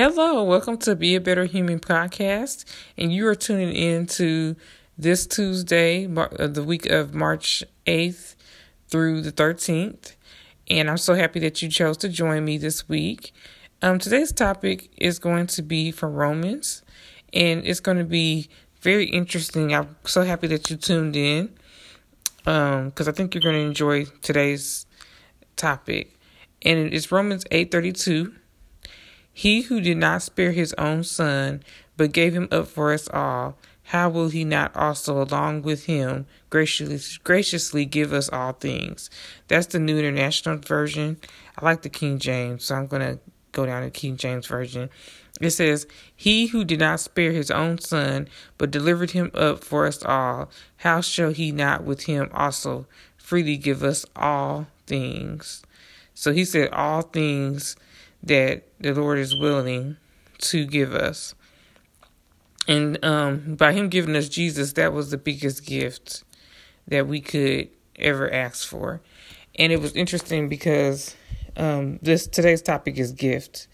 Hello, welcome to Be a Better Human podcast, and you are tuning in to this Tuesday, uh, the week of March 8th through the 13th. And I'm so happy that you chose to join me this week. Um, today's topic is going to be from Romans, and it's going to be very interesting. I'm so happy that you tuned in because um, I think you're going to enjoy today's topic. And it's Romans 8:32 he who did not spare his own son, but gave him up for us all, how will he not also, along with him, graciously, graciously give us all things? That's the New International Version. I like the King James, so I'm going to go down to King James Version. It says, He who did not spare his own son, but delivered him up for us all, how shall he not with him also freely give us all things? So he said, All things that the Lord is willing to give us. And um, by Him giving us Jesus, that was the biggest gift that we could ever ask for. And it was interesting because um, this today's topic is gift.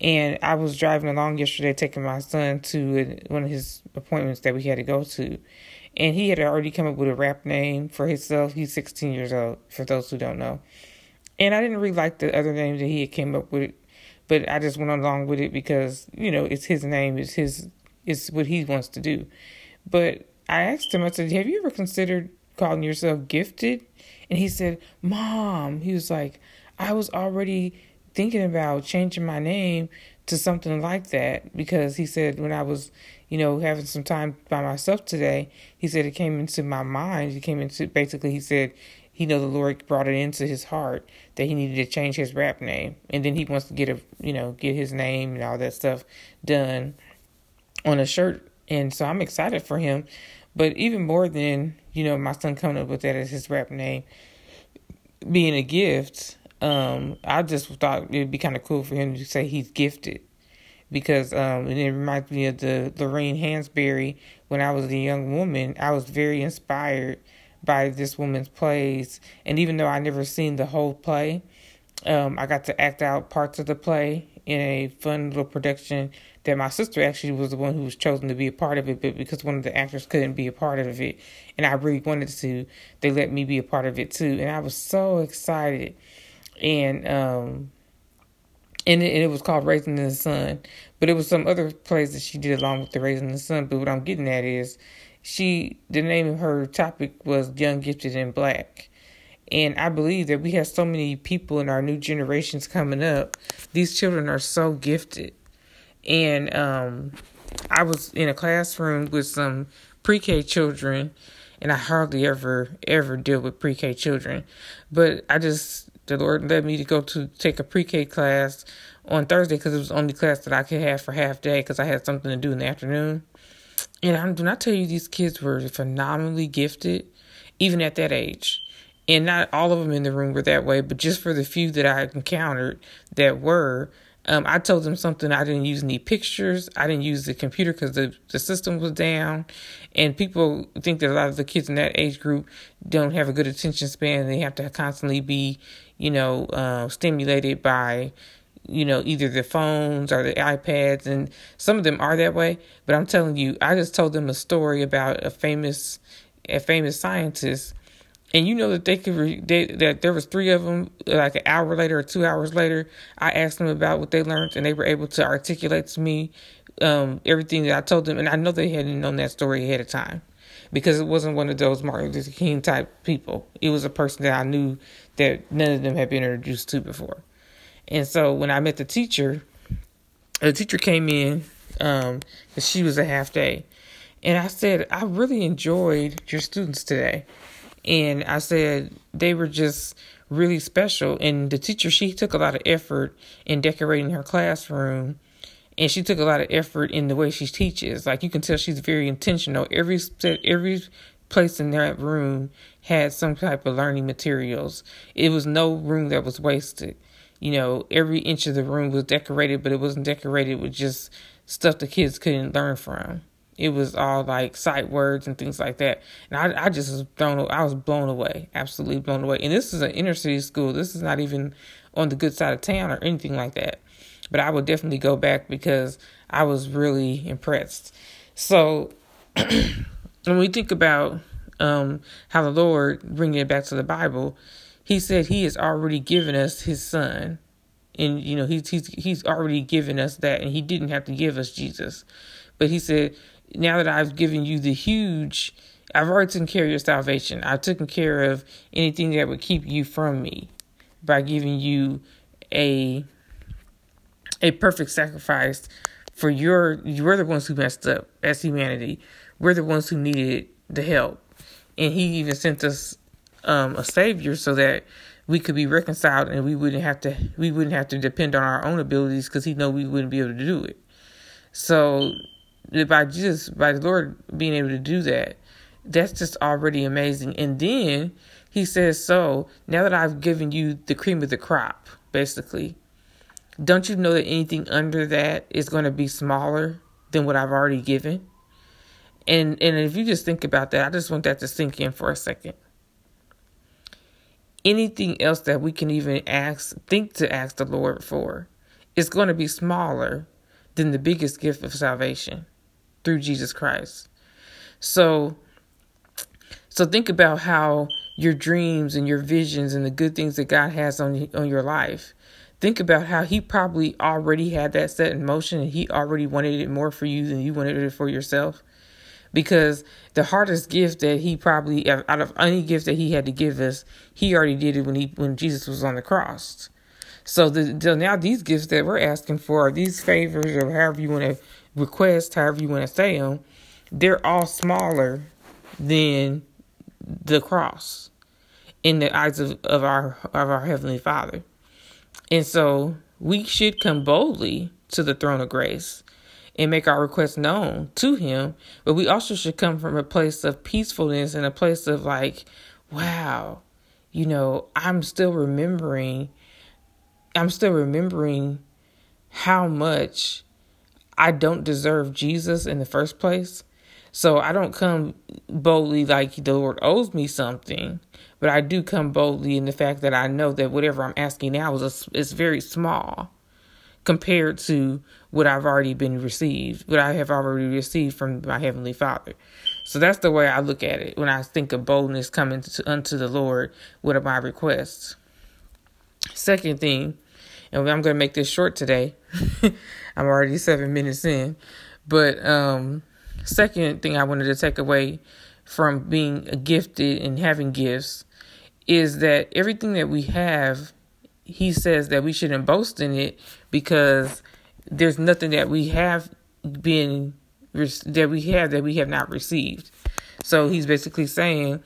And I was driving along yesterday, taking my son to one of his appointments that we had to go to. And he had already come up with a rap name for himself. He's 16 years old, for those who don't know. And I didn't really like the other names that he had came up with, but I just went along with it because you know it's his name, it's his, it's what he wants to do. But I asked him, I said, "Have you ever considered calling yourself gifted?" And he said, "Mom," he was like, "I was already thinking about changing my name to something like that because he said when I was, you know, having some time by myself today, he said it came into my mind. It came into basically he said he know the Lord brought it into his heart that he needed to change his rap name, and then he wants to get a you know get his name and all that stuff done on a shirt, and so I'm excited for him. But even more than you know, my son coming up with that as his rap name, being a gift, um, I just thought it'd be kind of cool for him to say he's gifted because um, and it reminds me of the Lorraine Hansberry when I was a young woman. I was very inspired by this woman's plays. And even though I never seen the whole play, um, I got to act out parts of the play in a fun little production that my sister actually was the one who was chosen to be a part of it, but because one of the actors couldn't be a part of it, and I really wanted to, they let me be a part of it too, and I was so excited, and um, and it, and it was called Raising the Sun, but it was some other plays that she did along with the Raising the Sun. But what I'm getting at is she the name of her topic was Young Gifted and Black. And I believe that we have so many people in our new generations coming up. These children are so gifted. And um, I was in a classroom with some pre K children, and I hardly ever, ever deal with pre K children. But I just, the Lord led me to go to take a pre K class on Thursday because it was the only class that I could have for half day because I had something to do in the afternoon. And I do not tell you these kids were phenomenally gifted, even at that age. And not all of them in the room were that way, but just for the few that I encountered that were, um, I told them something. I didn't use any pictures. I didn't use the computer because the, the system was down. And people think that a lot of the kids in that age group don't have a good attention span. They have to constantly be, you know, uh, stimulated by you know, either the phones or the iPads, and some of them are that way. But I'm telling you, I just told them a story about a famous, a famous scientist, and you know that they could re- they, that there was three of them. Like an hour later or two hours later, I asked them about what they learned, and they were able to articulate to me um, everything that I told them, and I know they hadn't known that story ahead of time because it wasn't one of those Martin Luther King type people. It was a person that I knew that none of them had been introduced to before. And so when I met the teacher, the teacher came in, um, she was a half day. And I said, I really enjoyed your students today. And I said, they were just really special. And the teacher, she took a lot of effort in decorating her classroom. And she took a lot of effort in the way she teaches. Like you can tell she's very intentional. Every every place in that room had some type of learning materials. It was no room that was wasted you know, every inch of the room was decorated, but it wasn't decorated with just stuff the kids couldn't learn from. It was all like sight words and things like that. And I, I just was blown, I was blown away, absolutely blown away. And this is an inner city school. This is not even on the good side of town or anything like that. but I would definitely go back because I was really impressed. So when we think about um, how the Lord, bringing it back to the Bible, He said He has already given us His Son, and you know He's He's He's already given us that, and He didn't have to give us Jesus, but He said, now that I've given you the huge, I've already taken care of your salvation. I've taken care of anything that would keep you from me by giving you a a perfect sacrifice for your you're the ones who messed up as humanity. We're the ones who needed the help. And he even sent us um, a savior so that we could be reconciled and we wouldn't have to we wouldn't have to depend on our own abilities because he know we wouldn't be able to do it. So by Jesus by the Lord being able to do that, that's just already amazing. And then he says, So now that I've given you the cream of the crop, basically, don't you know that anything under that is going to be smaller than what I've already given? And and if you just think about that, I just want that to sink in for a second. Anything else that we can even ask, think to ask the Lord for, is going to be smaller than the biggest gift of salvation through Jesus Christ. So so think about how your dreams and your visions and the good things that God has on on your life. Think about how he probably already had that set in motion and he already wanted it more for you than you wanted it for yourself because the hardest gift that he probably out of any gift that he had to give us, he already did it when he when Jesus was on the cross. So the, now these gifts that we're asking for, these favors or however you want to request, however you want to say them, they're all smaller than the cross in the eyes of, of our of our heavenly Father. And so we should come boldly to the throne of grace and make our requests known to him. But we also should come from a place of peacefulness and a place of like, wow, you know, I'm still remembering, I'm still remembering how much I don't deserve Jesus in the first place. So I don't come boldly like the Lord owes me something, but I do come boldly in the fact that I know that whatever I'm asking now is a, is very small compared to what I've already been received, what I have already received from my heavenly Father. So that's the way I look at it when I think of boldness coming to, unto the Lord. with my requests? Second thing, and I'm going to make this short today. I'm already seven minutes in, but um, second thing I wanted to take away from being gifted and having gifts is that everything that we have, he says that we shouldn't boast in it because there's nothing that we have been that we have that we have not received. So he's basically saying,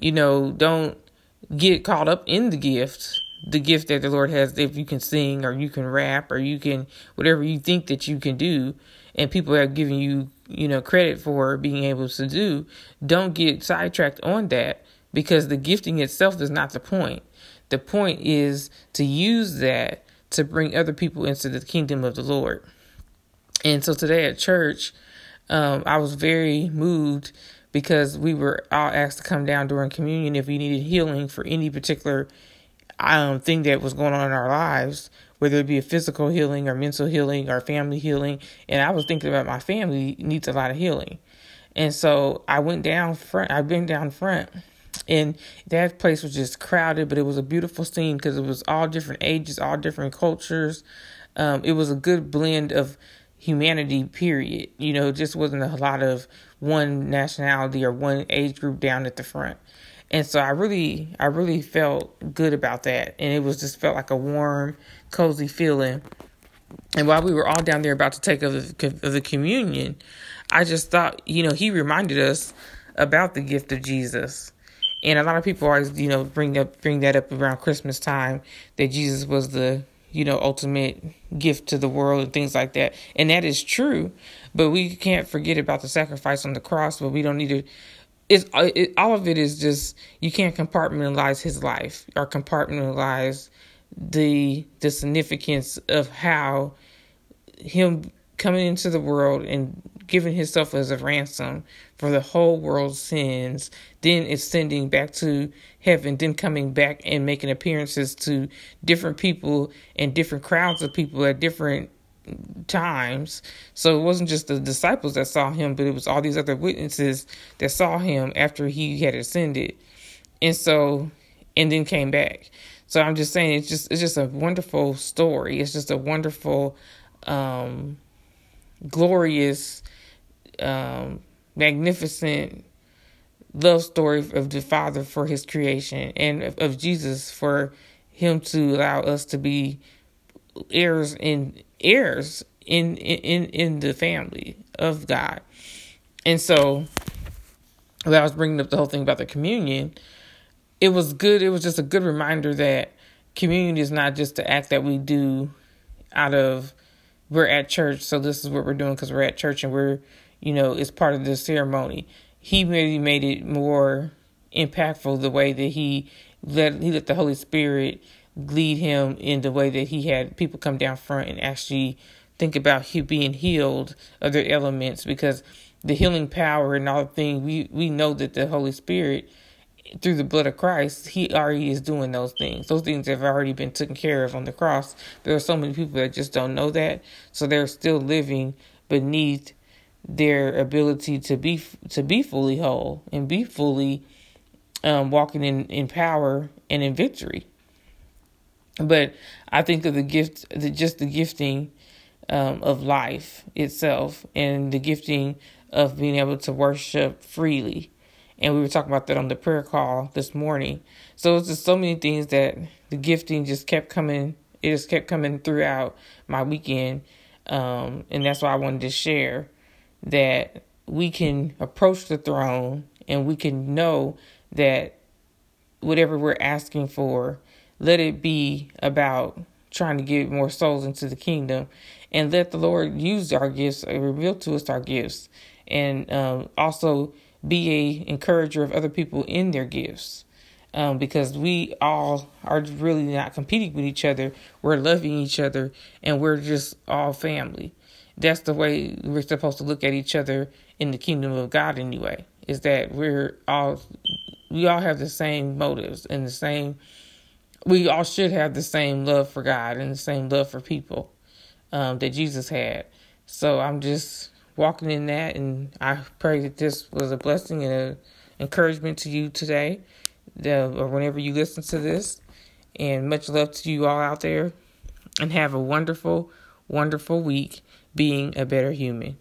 you know, don't get caught up in the gift, the gift that the Lord has. If you can sing or you can rap or you can whatever you think that you can do, and people are giving you, you know, credit for being able to do, don't get sidetracked on that because the gifting itself is not the point. The point is to use that to bring other people into the kingdom of the Lord. And so today at church, um, I was very moved because we were all asked to come down during communion if we needed healing for any particular um, thing that was going on in our lives, whether it be a physical healing or mental healing or family healing. And I was thinking about my family needs a lot of healing. And so I went down front, I've been down front and that place was just crowded but it was a beautiful scene because it was all different ages all different cultures. Um, it was a good blend of humanity period. You know just wasn't a lot of one nationality or one age group down at the front. And so i really i really felt good about that. And it was just felt like a warm cozy feeling. And while we were all down there about to take of the, of the communion i just thought you know he reminded us about the gift of jesus and a lot of people always, you know, bring up bring that up around Christmas time that Jesus was the, you know, ultimate gift to the world and things like that. And that is true, but we can't forget about the sacrifice on the cross. But we don't need to. It's uh, it, all of it is just you can't compartmentalize his life or compartmentalize the the significance of how him coming into the world and giving himself as a ransom for the whole world's sins, then ascending back to heaven, then coming back and making appearances to different people and different crowds of people at different times. So it wasn't just the disciples that saw him, but it was all these other witnesses that saw him after he had ascended. And so and then came back. So I'm just saying it's just it's just a wonderful story. It's just a wonderful um glorious um magnificent love story of the Father for his creation and of, Jesus for him to allow us to be heirs in heirs in in in the family of God. And so that I was bringing up the whole thing about the communion. It was good. It was just a good reminder that communion is not just the act that we do out of we're at church, so this is what we're doing because we're at church and we're, you know, it's part of the ceremony. He really made it more impactful the way that he let he let the Holy Spirit lead him in the way that he had people come down front and actually think about he being healed of their elements because the healing power and all the things we we know that the Holy Spirit through the blood of Christ, he already is doing those things. Those things have already been taken care of on the cross. There are so many people that just don't know that, so they're still living beneath their ability to be to be fully whole and be fully um, walking in in power and in victory. But I think of the gift, the just the gifting um, of life itself, and the gifting of being able to worship freely. And we were talking about that on the prayer call this morning. So it's just so many things that the gifting just kept coming. It just kept coming throughout my weekend, um, and that's why I wanted to share that we can approach the throne and we can know that whatever we're asking for let it be about trying to get more souls into the kingdom and let the Lord use our gifts, uh, reveal to us our gifts, and um, also be a encourager of other people in their gifts. Um, because we all are really not competing with each other. We're loving each other and we're just all family. That's the way we're supposed to look at each other in the kingdom of God anyway. Is that we're all we all have the same motives and the same we all should have the same love for God and the same love for people um, that Jesus had. So I'm just walking in that, and I pray that this was a blessing and an encouragement to you today, or whenever you listen to this. And much love to you all out there, and have a wonderful, wonderful week being a better human.